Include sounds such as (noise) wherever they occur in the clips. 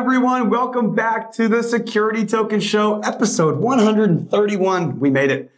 Everyone. Welcome back to the Security Token Show, episode 131. We made it.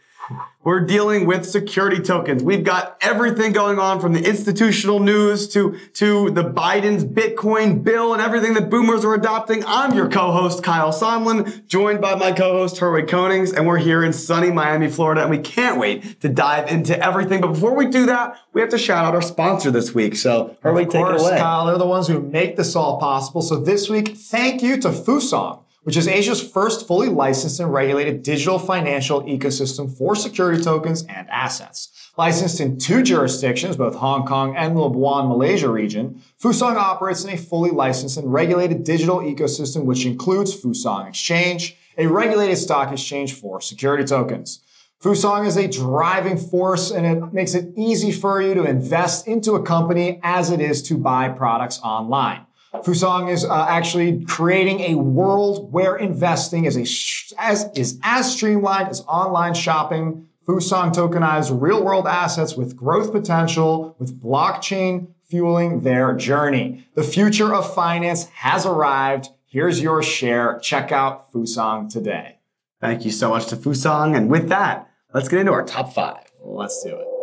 We're dealing with security tokens. We've got everything going on from the institutional news to, to the Biden's Bitcoin bill and everything that boomers are adopting. I'm your co-host, Kyle Sonlin, joined by my co-host, Herwig Konings, and we're here in sunny Miami, Florida, and we can't wait to dive into everything. But before we do that, we have to shout out our sponsor this week. So, Herwig, take it away. Kyle, they're the ones who make this all possible. So this week, thank you to Fusang which is Asia's first fully licensed and regulated digital financial ecosystem for security tokens and assets. Licensed in two jurisdictions, both Hong Kong and the Labuan, Malaysia region, Fusang operates in a fully licensed and regulated digital ecosystem, which includes Fusang Exchange, a regulated stock exchange for security tokens. Fusang is a driving force and it makes it easy for you to invest into a company as it is to buy products online. Fusang is uh, actually creating a world where investing is a sh- as is as streamlined as online shopping. Fusang tokenized real world assets with growth potential, with blockchain fueling their journey. The future of finance has arrived. Here's your share. Check out Fusang today. Thank you so much to Fusang. And with that, let's get into our top five. Let's do it.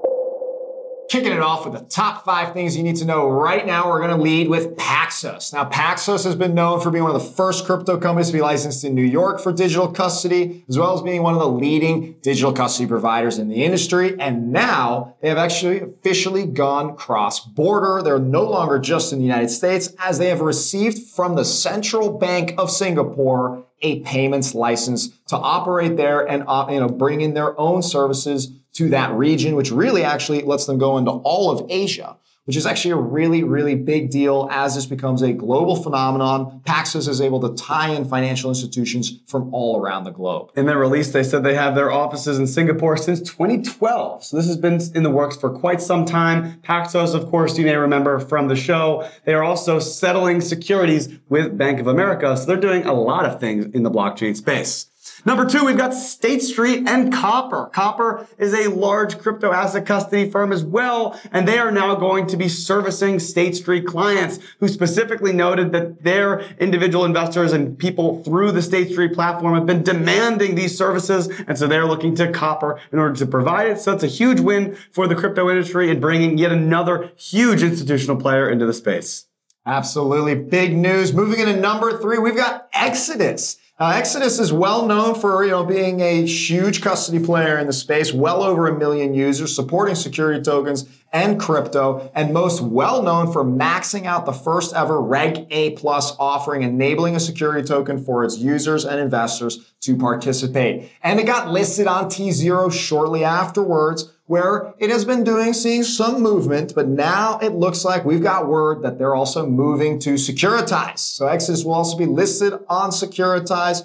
Kicking it off with the top five things you need to know right now, we're going to lead with Paxos. Now, Paxos has been known for being one of the first crypto companies to be licensed in New York for digital custody, as well as being one of the leading digital custody providers in the industry. And now they have actually officially gone cross border. They're no longer just in the United States, as they have received from the Central Bank of Singapore a payments license to operate there and uh, you know bring in their own services to that region, which really actually lets them go into all of Asia, which is actually a really, really big deal as this becomes a global phenomenon. Paxos is able to tie in financial institutions from all around the globe. In their release, they said they have their offices in Singapore since 2012. So this has been in the works for quite some time. Paxos, of course, you may remember from the show, they are also settling securities with Bank of America. So they're doing a lot of things in the blockchain space. Number two, we've got State Street and Copper. Copper is a large crypto asset custody firm as well, and they are now going to be servicing State Street clients who specifically noted that their individual investors and people through the State Street platform have been demanding these services, and so they're looking to Copper in order to provide it. So it's a huge win for the crypto industry and bringing yet another huge institutional player into the space. Absolutely. Big news. Moving into number three, we've got Exodus. Uh, Exodus is well known for you know being a huge custody player in the space, well over a million users, supporting security tokens and crypto, and most well known for maxing out the first ever Reg A plus offering, enabling a security token for its users and investors to participate. And it got listed on T0 shortly afterwards where it has been doing, seeing some movement, but now it looks like we've got word that they're also moving to Securitize. So Exodus will also be listed on Securitize.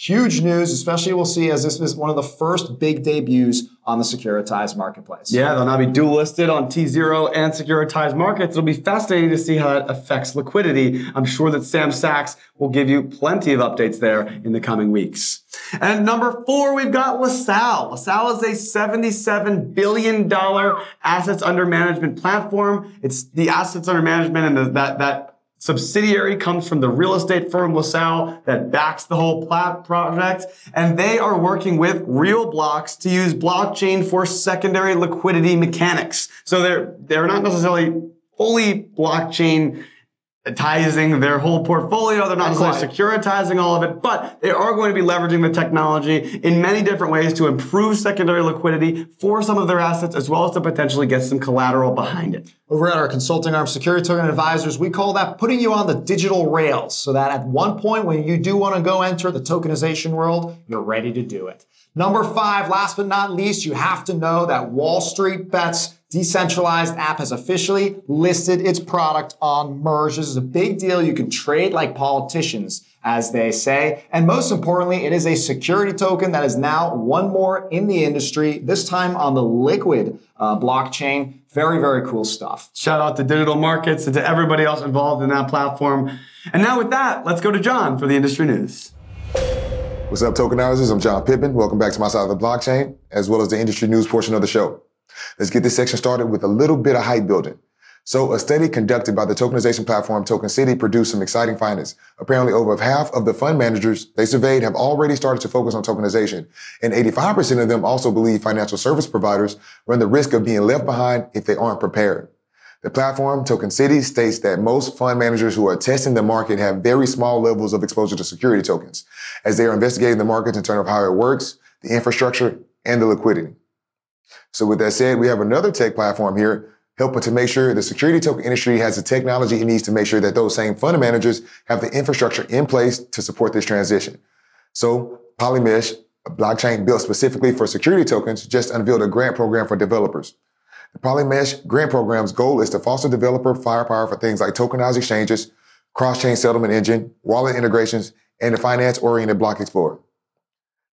Huge news, especially we'll see as this is one of the first big debuts on the Securitize marketplace. Yeah, they'll now be dual listed on T0 and Securitize Markets. It'll be fascinating to see how that affects liquidity. I'm sure that Sam Sachs will give you plenty of updates there in the coming weeks. And number four, we've got LaSalle. LaSalle is a $77 billion assets under management platform. It's the assets under management and the, that, that subsidiary comes from the real estate firm LaSalle that backs the whole plat project. And they are working with RealBlocks to use blockchain for secondary liquidity mechanics. So they're, they're not necessarily fully blockchain securitizing their whole portfolio. They're not necessarily securitizing all of it, but they are going to be leveraging the technology in many different ways to improve secondary liquidity for some of their assets, as well as to potentially get some collateral behind it. Over at our consulting arm, Security Token Advisors, we call that putting you on the digital rails so that at one point when you do want to go enter the tokenization world, you're ready to do it. Number five, last but not least, you have to know that Wall Street Bets decentralized app has officially listed its product on Merge. This is a big deal. You can trade like politicians, as they say. And most importantly, it is a security token that is now one more in the industry, this time on the Liquid uh, blockchain. Very, very cool stuff. Shout out to Digital Markets and to everybody else involved in that platform. And now with that, let's go to John for the industry news. What's up, tokenizers? I'm John Pippin. Welcome back to my side of the blockchain, as well as the industry news portion of the show. Let's get this section started with a little bit of hype building. So a study conducted by the tokenization platform Token City produced some exciting findings. Apparently over half of the fund managers they surveyed have already started to focus on tokenization. And 85% of them also believe financial service providers run the risk of being left behind if they aren't prepared. The platform, Token City, states that most fund managers who are testing the market have very small levels of exposure to security tokens, as they are investigating the market in terms of how it works, the infrastructure, and the liquidity. So with that said, we have another tech platform here helping to make sure the security token industry has the technology it needs to make sure that those same fund managers have the infrastructure in place to support this transition. So Polymesh, a blockchain built specifically for security tokens, just unveiled a grant program for developers. The Polymesh grant program's goal is to foster developer firepower for things like tokenized exchanges, cross-chain settlement engine, wallet integrations, and the finance-oriented block explorer.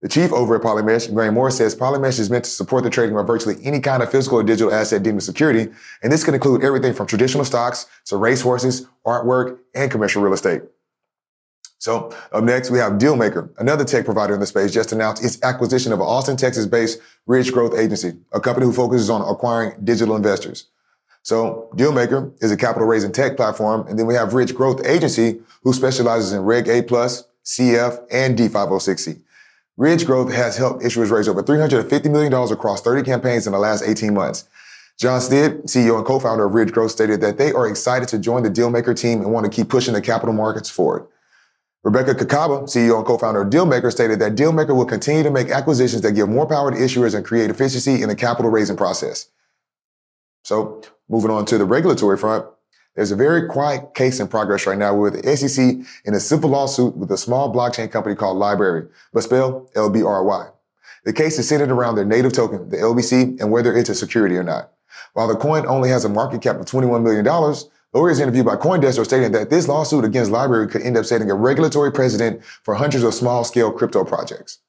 The chief over at Polymesh, Graham Moore, says Polymesh is meant to support the trading of virtually any kind of physical or digital asset deemed a security, and this can include everything from traditional stocks to racehorses, artwork, and commercial real estate. So up next, we have Dealmaker, another tech provider in the space, just announced its acquisition of an Austin, Texas-based Ridge Growth Agency, a company who focuses on acquiring digital investors. So Dealmaker is a capital raising tech platform, and then we have Ridge Growth Agency, who specializes in Reg A+, CF, and D506C. Ridge Growth has helped issuers raise over $350 million across 30 campaigns in the last 18 months. John Stidd, CEO and co-founder of Ridge Growth, stated that they are excited to join the Dealmaker team and want to keep pushing the capital markets forward. Rebecca Kacaba, CEO and co-founder of Dealmaker, stated that Dealmaker will continue to make acquisitions that give more power to issuers and create efficiency in the capital raising process. So, moving on to the regulatory front, there's a very quiet case in progress right now with the SEC in a civil lawsuit with a small blockchain company called Library, but spelled L-B-R-Y. The case is centered around their native token, the LBC, and whether it's a security or not. While the coin only has a market cap of $21 million, lawyers interviewed by Coindesk are stating that this lawsuit against Library could end up setting a regulatory precedent for hundreds of small-scale crypto projects.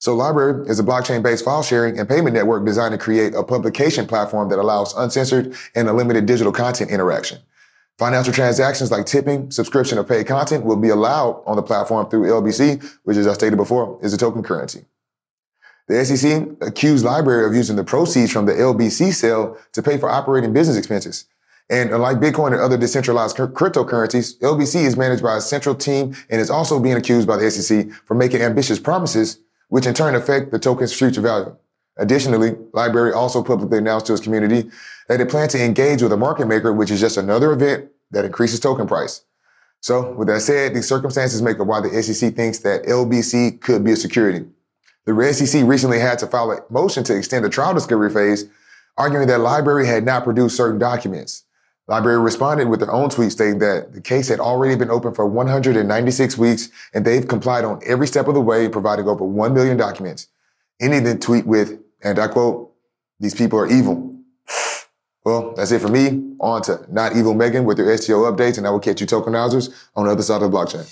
So Library is a blockchain-based file sharing and payment network designed to create a publication platform that allows uncensored and unlimited digital content interaction. Financial transactions like tipping, subscription, or paid content will be allowed on the platform through LBC, which, as I stated before, is a token currency. The SEC accused Library of using the proceeds from the LBC sale to pay for operating business expenses. And unlike Bitcoin and other decentralized cryptocurrencies, LBC is managed by a central team and is also being accused by the SEC for making ambitious promises which in turn affect the token's future value. Additionally, Library also publicly announced to its community that it plans to engage with a market maker, which is just another event that increases token price. So, with that said, these circumstances make up why the SEC thinks that LBC could be a security. The SEC recently had to file a motion to extend the trial discovery phase, arguing that Library had not produced certain documents. LBRY responded with their own tweet stating that the case had already been open for 196 weeks and they've complied on every step of the way, providing over 1 million documents. Ending the tweet with, and I quote, these people are evil. Well, that's it for me. On to Not Evil Megan with your STO updates, and I will catch you tokenizers on the other side of the blockchain.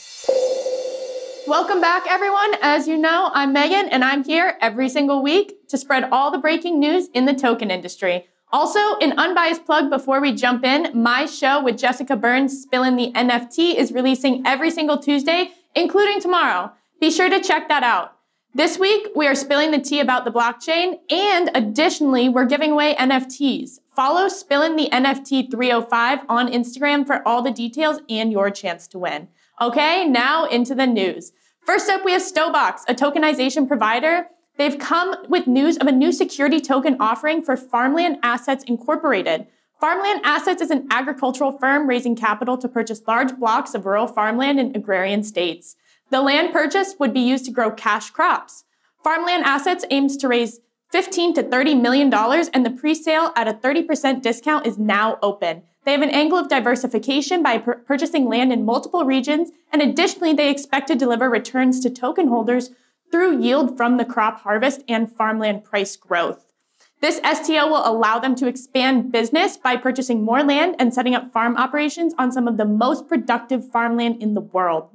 Welcome back, everyone. As you know, I'm Megan, and I'm here every single week to spread all the breaking news in the token industry. Also, an unbiased plug before we jump in my show with Jessica Burns, Spillin' the NFT, is releasing every single Tuesday, including tomorrow. Be sure to check that out. This week, we are spilling the tea about the blockchain, and additionally, we're giving away NFTs. Follow Spillin' the NFT 305 on Instagram for all the details and your chance to win. Okay, now into the news. First up, we have Stobox, a tokenization provider They've come with news of a new security token offering for Farmland Assets Incorporated. Farmland Assets is an agricultural firm raising capital to purchase large blocks of rural farmland in agrarian states. The land purchase would be used to grow cash crops. Farmland Assets aims to raise 15 to 30 million dollars and the pre-sale at a 30% discount is now open. They have an angle of diversification by pur- purchasing land in multiple regions and additionally they expect to deliver returns to token holders through yield from the crop harvest and farmland price growth. This STO will allow them to expand business by purchasing more land and setting up farm operations on some of the most productive farmland in the world.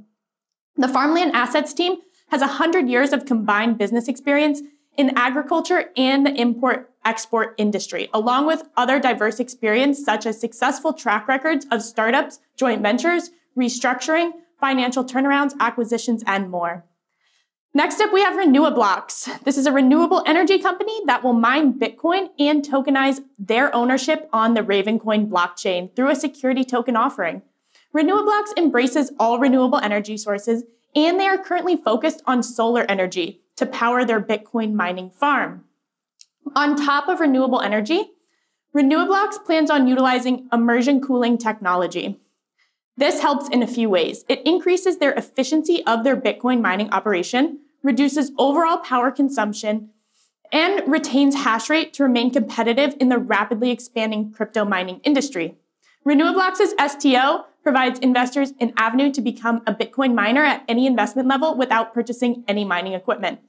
The Farmland Assets team has 100 years of combined business experience in agriculture and the import export industry, along with other diverse experience such as successful track records of startups, joint ventures, restructuring, financial turnarounds, acquisitions, and more. Next up, we have Renewablocks. This is a renewable energy company that will mine Bitcoin and tokenize their ownership on the Ravencoin blockchain through a security token offering. Renewablocks embraces all renewable energy sources, and they are currently focused on solar energy to power their Bitcoin mining farm. On top of renewable energy, Renewablocks plans on utilizing immersion cooling technology. This helps in a few ways. It increases their efficiency of their Bitcoin mining operation, reduces overall power consumption, and retains hash rate to remain competitive in the rapidly expanding crypto mining industry. Renewablocks' STO provides investors an avenue to become a Bitcoin miner at any investment level without purchasing any mining equipment.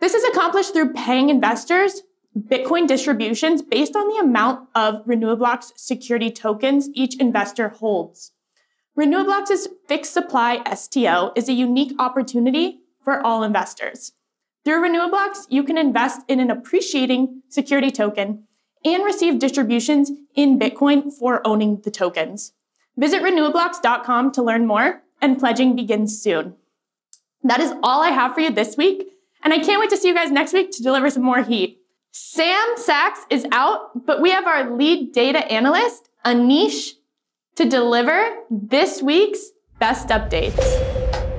This is accomplished through paying investors Bitcoin distributions based on the amount of Renewablocks security tokens each investor holds. Renewablocks' fixed supply STO is a unique opportunity for all investors. Through Renewablocks, you can invest in an appreciating security token and receive distributions in Bitcoin for owning the tokens. Visit renewablocks.com to learn more, and pledging begins soon. That is all I have for you this week, and I can't wait to see you guys next week to deliver some more heat. Sam Sachs is out, but we have our lead data analyst, Anish to deliver this week's best updates.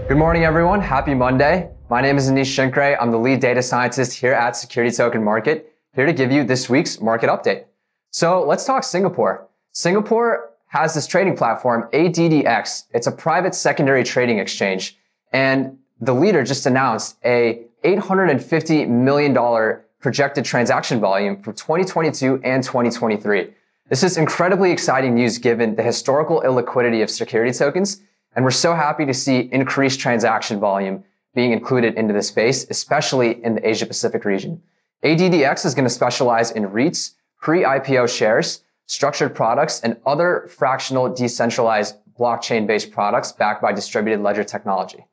Good morning, everyone. Happy Monday. My name is Anish Shinkray. I'm the lead data scientist here at Security Token Market, here to give you this week's market update. So let's talk Singapore. Singapore has this trading platform, ADDX. It's a private secondary trading exchange. And the leader just announced a $850 million projected transaction volume for 2022 and 2023. This is incredibly exciting news given the historical illiquidity of security tokens, and we're so happy to see increased transaction volume being included into the space, especially in the Asia Pacific region. ADDX is going to specialize in REITs, pre-IPO shares, structured products, and other fractional decentralized blockchain-based products backed by distributed ledger technology.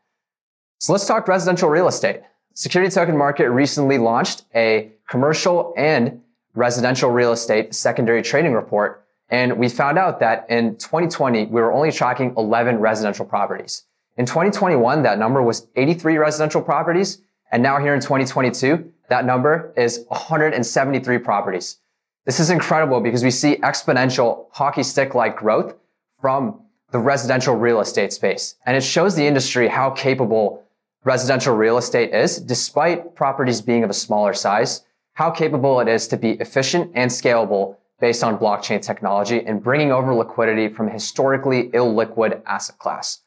So let's talk residential real estate. Security Token Market recently launched a commercial and residential real estate secondary trading report. And we found out that in 2020, we were only tracking 11 residential properties. In 2021, that number was 83 residential properties. And now here in 2022, that number is 173 properties. This is incredible because we see exponential hockey stick like growth from the residential real estate space. And it shows the industry how capable residential real estate is, despite properties being of a smaller size how capable it is to be efficient and scalable based on blockchain technology and bringing over liquidity from historically illiquid asset class.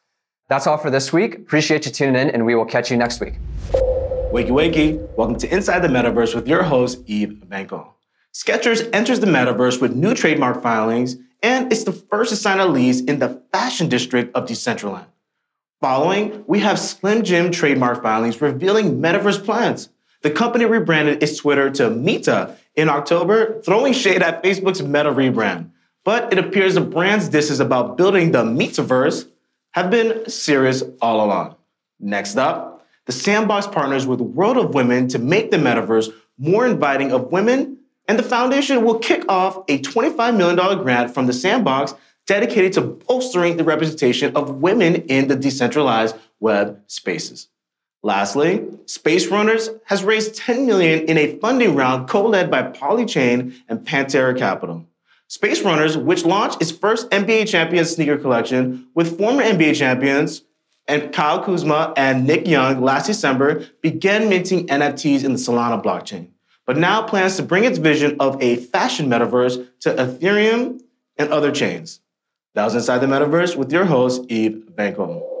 That's all for this week. Appreciate you tuning in, and we will catch you next week. Wakey, wakey. Welcome to Inside the Metaverse with your host, Eve Banko. Skechers enters the metaverse with new trademark filings, and it's the first to sign a lease in the fashion district of Decentraland. Following, we have Slim Jim trademark filings revealing metaverse plans. The company rebranded its Twitter to Meta in October, throwing shade at Facebook's Meta rebrand. But it appears the brand's disses about building the metaverse have been serious all along. Next up, the Sandbox partners with World of Women to make the metaverse more inviting of women, and the foundation will kick off a $25 million grant from the Sandbox dedicated to bolstering the representation of women in the decentralized web spaces. Lastly, Space Runners has raised 10 million in a funding round co-led by Polychain and Pantera Capital. Space Runners, which launched its first NBA champion sneaker collection with former NBA champions and Kyle Kuzma and Nick Young last December, began minting NFTs in the Solana blockchain, but now plans to bring its vision of a fashion metaverse to Ethereum and other chains. That was Inside the Metaverse with your host, Eve Banko.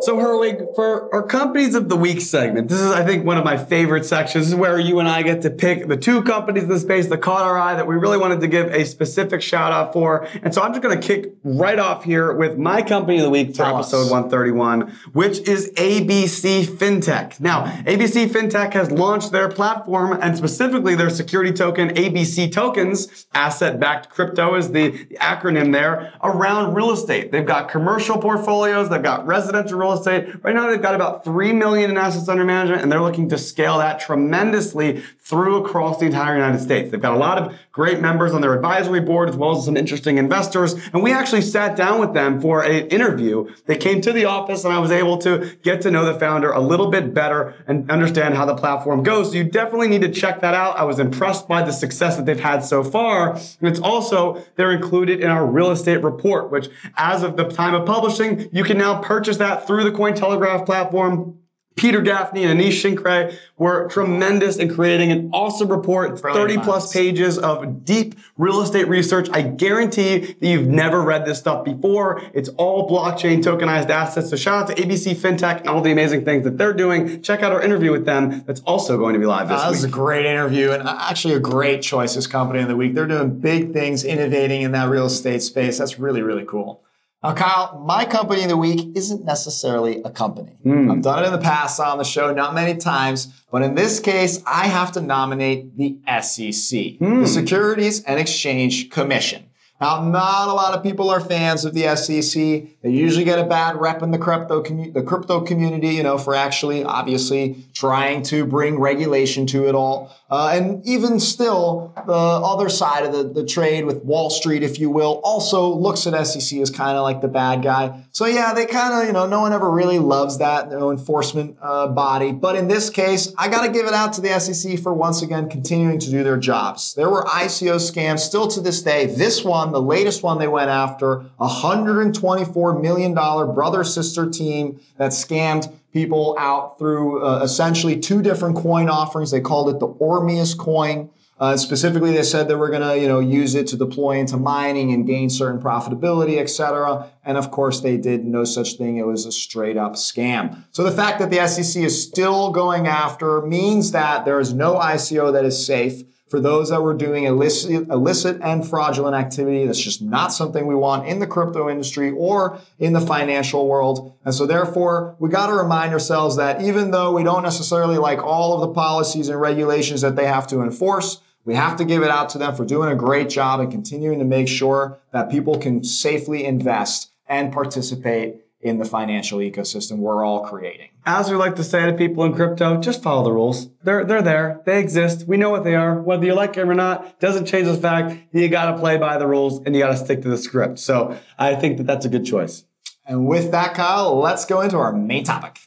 So, Herwig, for our companies of the week segment, this is, I think, one of my favorite sections. This is where you and I get to pick the two companies in the space that caught our eye that we really wanted to give a specific shout out for. And so I'm just going to kick right off here with my company of the week for Tell episode us. 131, which is ABC FinTech. Now, ABC FinTech has launched their platform and specifically their security token, ABC Tokens, asset backed crypto is the acronym there, around real estate. They've got commercial portfolios, they've got residential real estate. Right now, they've got about 3 million in assets under management, and they're looking to scale that tremendously through across the entire United States. They've got a lot of great members on their advisory board, as well as some interesting investors. And we actually sat down with them for an interview. They came to the office, and I was able to get to know the founder a little bit better and understand how the platform goes. So you definitely need to check that out. I was impressed by the success that they've had so far. And it's also, they're included in our real estate report, which as of the time of publishing, you can now purchase that through the Cointelegraph platform. Peter Gaffney and Anish Shinkray were tremendous in creating an awesome report, Brilliant 30 plus pages of deep real estate research. I guarantee that you've never read this stuff before. It's all blockchain tokenized assets. So shout out to ABC FinTech and all the amazing things that they're doing. Check out our interview with them. That's also going to be live this Uh, That was a great interview and uh, actually a great choice as company of the week. They're doing big things, innovating in that real estate space. That's really, really cool. Now, Kyle, my company of the week isn't necessarily a company. Hmm. I've done it in the past on the show, not many times, but in this case, I have to nominate the SEC, the hmm. Securities and Exchange Commission. Now, not a lot of people are fans of the SEC. They usually get a bad rep in the crypto commu- the crypto community, you know, for actually obviously trying to bring regulation to it all. Uh, and even still, the other side of the, the trade with Wall Street, if you will, also looks at SEC as kind of like the bad guy. So yeah, they kind of, you know, no one ever really loves that enforcement uh, body. But in this case, I got to give it out to the SEC for once again continuing to do their jobs. There were ICO scams still to this day. This one, the latest one they went after, a $124 million brother sister team that scammed people out through uh, essentially two different coin offerings. They called it the Ormeus coin. Uh, specifically, they said they were going to, you know, use it to deploy into mining and gain certain profitability, et cetera. And of course, they did no such thing. It was a straight up scam. So the fact that the SEC is still going after means that there is no ICO that is safe for those that were doing illicit, illicit and fraudulent activity. That's just not something we want in the crypto industry or in the financial world. And so therefore, we got to remind ourselves that even though we don't necessarily like all of the policies and regulations that they have to enforce, we have to give it out to them for doing a great job and continuing to make sure that people can safely invest and participate in the financial ecosystem we're all creating. As we like to say to people in crypto, just follow the rules. They're, they're there. They exist. We know what they are. Whether you like them or not, doesn't change the fact you got to play by the rules and you got to stick to the script. So I think that that's a good choice. And with that, Kyle, let's go into our main topic.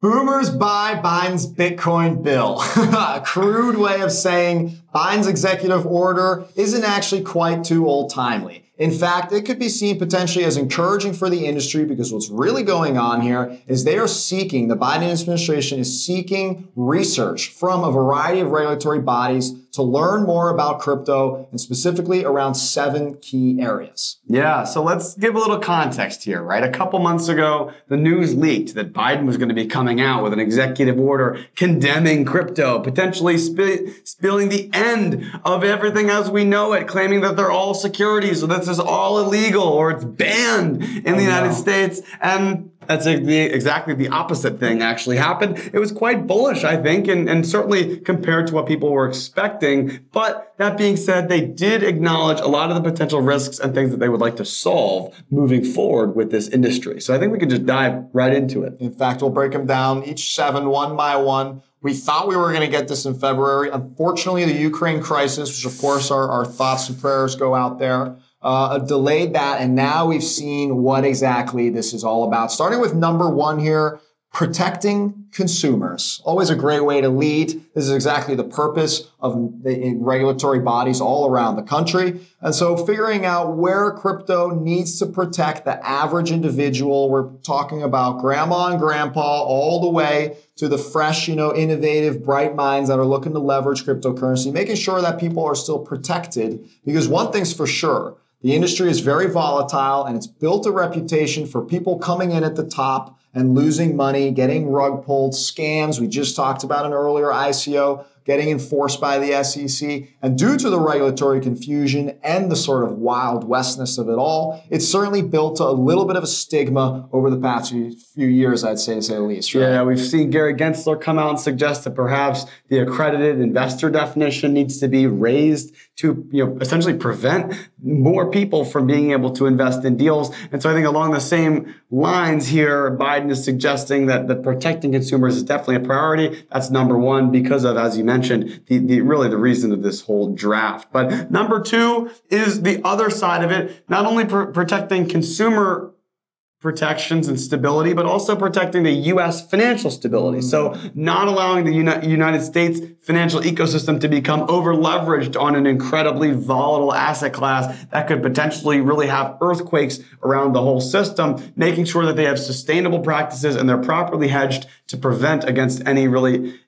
Boomers buy Biden's Bitcoin bill. (laughs) a crude way of saying Biden's executive order isn't actually quite too old timely. In fact, it could be seen potentially as encouraging for the industry because what's really going on here is they are seeking, the Biden administration is seeking research from a variety of regulatory bodies to learn more about crypto and specifically around seven key areas. Yeah, so let's give a little context here, right? A couple months ago, the news leaked that Biden was going to be coming out with an executive order condemning crypto, potentially spi- spilling the end of everything as we know it, claiming that they're all securities, so this is all illegal or it's banned in the United States. And that's the, exactly the opposite thing actually happened. It was quite bullish, I think, and, and certainly compared to what people were expecting. But that being said, they did acknowledge a lot of the potential risks and things that they would like to solve moving forward with this industry. So I think we can just dive right into it. In fact, we'll break them down each seven one by one. We thought we were going to get this in February. Unfortunately, the Ukraine crisis, which of course our, our thoughts and prayers go out there, uh, delayed that. And now we've seen what exactly this is all about. Starting with number one here, protecting consumers. Always a great way to lead. This is exactly the purpose of the regulatory bodies all around the country. And so figuring out where crypto needs to protect the average individual. We're talking about grandma and grandpa all the way to the fresh, you know, innovative, bright minds that are looking to leverage cryptocurrency, making sure that people are still protected. Because one thing's for sure, The industry is very volatile and it's built a reputation for people coming in at the top and losing money, getting rug pulled, scams. We just talked about an earlier ICO getting enforced by the SEC. And due to the regulatory confusion and the sort of wild westness of it all, it's certainly built a little bit of a stigma over the past few, years, I'd say, to say the least. Right? Yeah, we've seen Gary Gensler come out and suggest that perhaps the accredited investor definition needs to be raised to you know essentially prevent more people from being able to invest in deals. And so I think along the same lines here, Biden is suggesting that, that protecting consumers is definitely a priority. That's number one because of, as you mentioned, the, the really the reason of this whole draft. But number two is the other side of it, not only pr- protecting consumer protections and stability, but also protecting the U.S. financial stability. So, not allowing the Uni- United States financial ecosystem to become over leveraged on an incredibly volatile asset class that could potentially really have earthquakes around the whole system, making sure that they have sustainable practices and they're properly hedged to prevent against any really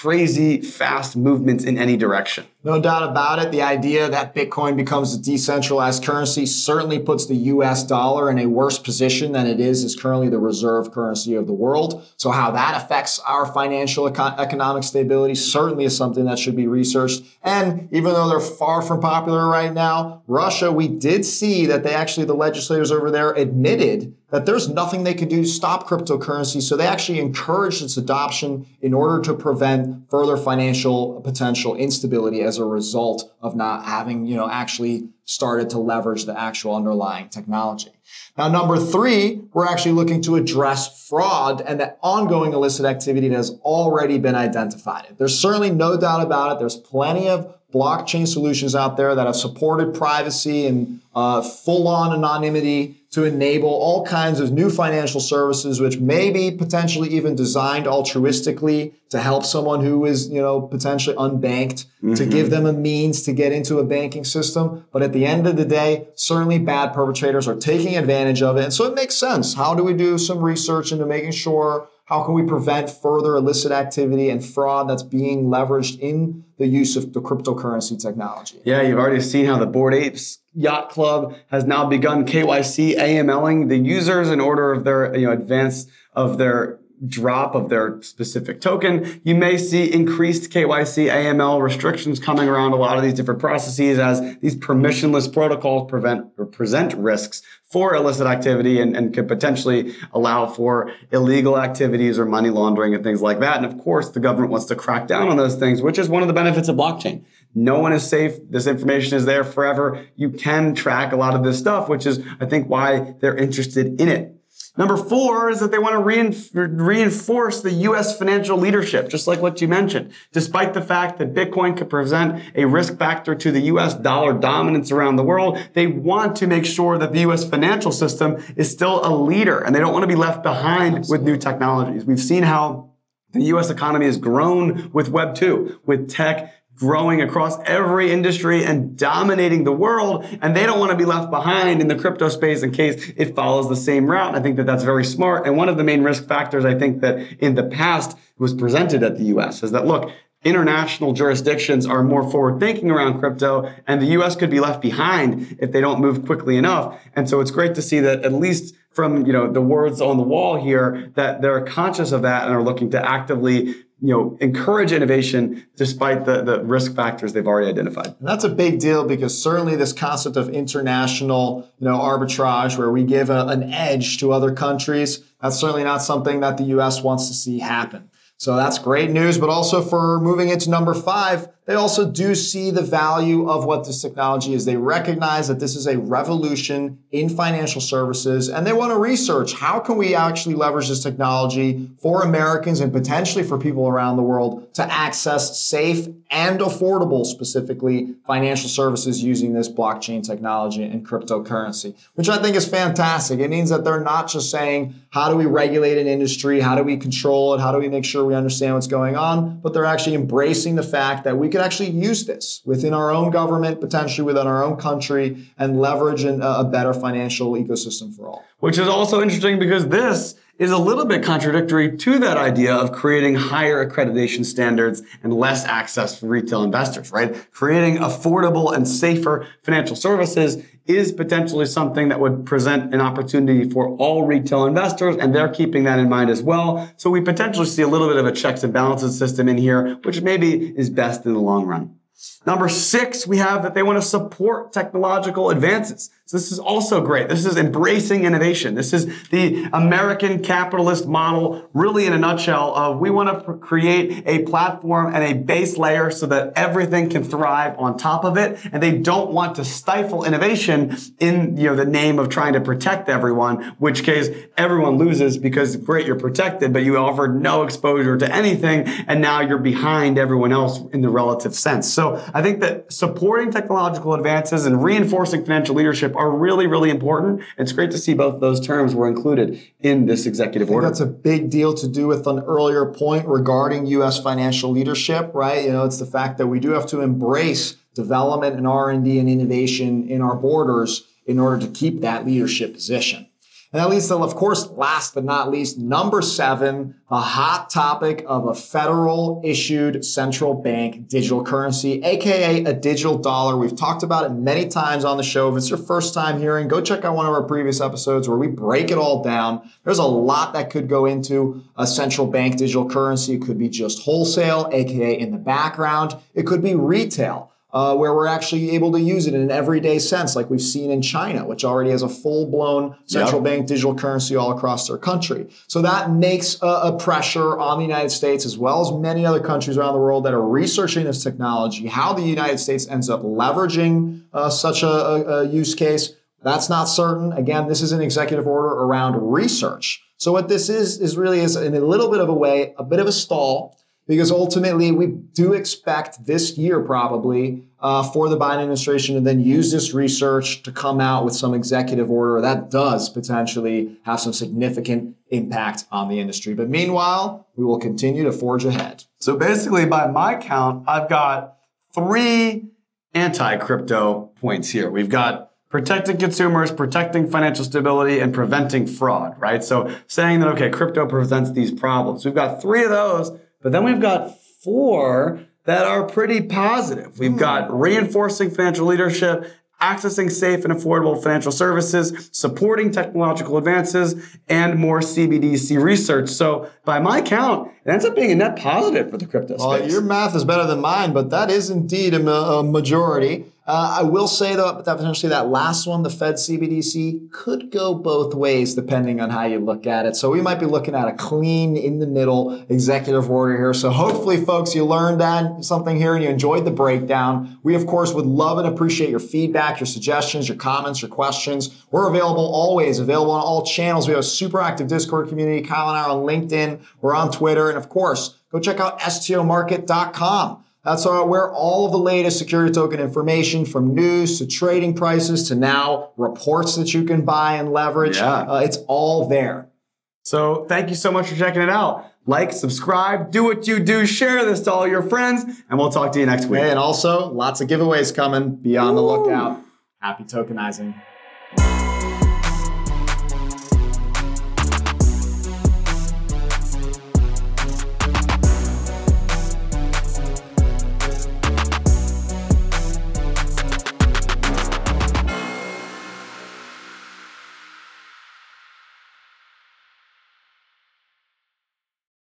crazy fast movements in any direction. No doubt about it. The idea that Bitcoin becomes a decentralized currency certainly puts the US dollar in a worse position than it is as currently the reserve currency of the world. So how that affects our financial econ- economic stability certainly is something that should be researched. And even though they're far from popular right now, Russia, we did see that they actually, the legislators over there admitted that there's nothing they could do to stop cryptocurrency. So they actually encouraged its adoption in order to prevent further financial potential instability as a result of not having, you know, actually started to leverage the actual underlying technology. Now, number three, we're actually looking to address fraud and the ongoing illicit activity that has already been identified. There's certainly no doubt about it. There's plenty of blockchain solutions out there that have supported privacy and uh, full on anonymity to enable all kinds of new financial services, which may be potentially even designed altruistically to help someone who is, you know, potentially unbanked, mm-hmm. to give them a means to get into a banking system. But at the end of the day, certainly bad perpetrators are taking advantage of it. And so it makes sense. How do we do some research into making sure how can we prevent further illicit activity and fraud that's being leveraged in the use of the cryptocurrency technology? Yeah, you've already seen how the Bored Apes Yacht Club has now begun KYC AMLing the users in order of their you know advance of their drop of their specific token. You may see increased KYC AML restrictions coming around a lot of these different processes as these permissionless protocols prevent or present risks for illicit activity and, and could potentially allow for illegal activities or money laundering and things like that. And of course, the government wants to crack down on those things, which is one of the benefits of blockchain. No one is safe. This information is there forever. You can track a lot of this stuff, which is, I think, why they're interested in it. Number four is that they want to reinforce the U.S. financial leadership, just like what you mentioned. Despite the fact that Bitcoin could present a risk factor to the U.S. dollar dominance around the world, they want to make sure that the U.S. financial system is still a leader and they don't want to be left behind with new technologies. We've seen how the U.S. economy has grown with Web 2, with tech growing across every industry and dominating the world. And they don't want to be left behind in the crypto space in case it follows the same route. I think that that's very smart. And one of the main risk factors I think that in the past was presented at the US is that look, international jurisdictions are more forward thinking around crypto and the US could be left behind if they don't move quickly enough. And so it's great to see that at least from you know the words on the wall here that they're conscious of that and are looking to actively you know encourage innovation despite the, the risk factors they've already identified. And that's a big deal because certainly this concept of international you know arbitrage where we give a, an edge to other countries that's certainly not something that the us wants to see happen. So that's great news but also for moving into number five they also do see the value of what this technology is. They recognize that this is a revolution in financial services and they want to research how can we actually leverage this technology for Americans and potentially for people around the world to access safe and affordable, specifically financial services using this blockchain technology and cryptocurrency, which I think is fantastic. It means that they're not just saying, how do we regulate an industry? How do we control it? How do we make sure we understand what's going on? But they're actually embracing the fact that we could actually use this within our own government, potentially within our own country, and leverage a better financial ecosystem for all. Which is also interesting because this is a little bit contradictory to that idea of creating higher accreditation standards and less access for retail investors, right? Creating affordable and safer financial services is potentially something that would present an opportunity for all retail investors, and they're keeping that in mind as well. So we potentially see a little bit of a checks and balances system in here, which maybe is best in the long run. Number six, we have that they want to support technological advances. So this is also great. This is embracing innovation. This is the American capitalist model, really in a nutshell of we want to create a platform and a base layer so that everything can thrive on top of it. And they don't want to stifle innovation in, you know, the name of trying to protect everyone, which case everyone loses because great, you're protected, but you offered no exposure to anything. And now you're behind everyone else in the relative sense. So I think that supporting technological advances and reinforcing financial leadership are really, really important. It's great to see both those terms were included in this executive order. that's a big deal to do with an earlier point regarding U.S. financial leadership, right? You know, it's the fact that we do have to embrace development and R&D and innovation in our borders in order to keep that leadership position. And that leads to, of course, last but not least, number seven, a hot topic of a federal issued central bank digital currency, aka a digital dollar. We've talked about it many times on the show. If it's your first time hearing, go check out one of our previous episodes where we break it all down. There's a lot that could go into a central bank digital currency. It could be just wholesale, aka in the background. It could be retail uh, where we're actually able to use it in an everyday sense, like we've seen in China, which already has a full blown central Yep. bank digital currency all across their country. So that makes a, a pressure on the United States as well as many other countries around the world that are researching this technology, how the United States ends up leveraging uh, such a, a, a use case. That's not certain. Again, this is an executive order around research. So what this is, is really is in a little bit of a way, a bit of a stall because ultimately we do expect this year probably uh, for the Biden administration to then use this research to come out with some executive order that does potentially have some significant impact on the industry. But meanwhile, we will continue to forge ahead. So basically, by my count, I've got three anti crypto points here. We've got protecting consumers, protecting financial stability, and preventing fraud, right? So saying that, okay, crypto presents these problems. We've got three of those, but then we've got four that are pretty positive. We've hmm. got reinforcing financial leadership. Accessing safe and affordable financial services, supporting technological advances, and more CBDC research. So, by my count, it ends up being a net positive for the crypto Well, space. your math is better than mine, but that is indeed a, ma- a majority. Uh, I will say though that potentially that last one, the Fed CBDC, could go both ways depending on how you look at it. So we might be looking at a clean in the middle executive order here. So hopefully, folks, you learned that something here and you enjoyed the breakdown. We of course would love and appreciate your feedback, your suggestions, your comments, your questions. We're available always, available on all channels. We have a super active Discord community. Kyle and I are on LinkedIn. We're on Twitter, and of course, go check out stomarket.com. That's where all of the latest security token information from news to trading prices to now reports that you can buy and leverage. Yeah. Uh, it's all there. So thank you so much for checking it out. Like, subscribe, do what you do, share this to all your friends, and we'll talk to you next week. Hey, and also lots of giveaways coming. Be on the lookout. Happy tokenizing.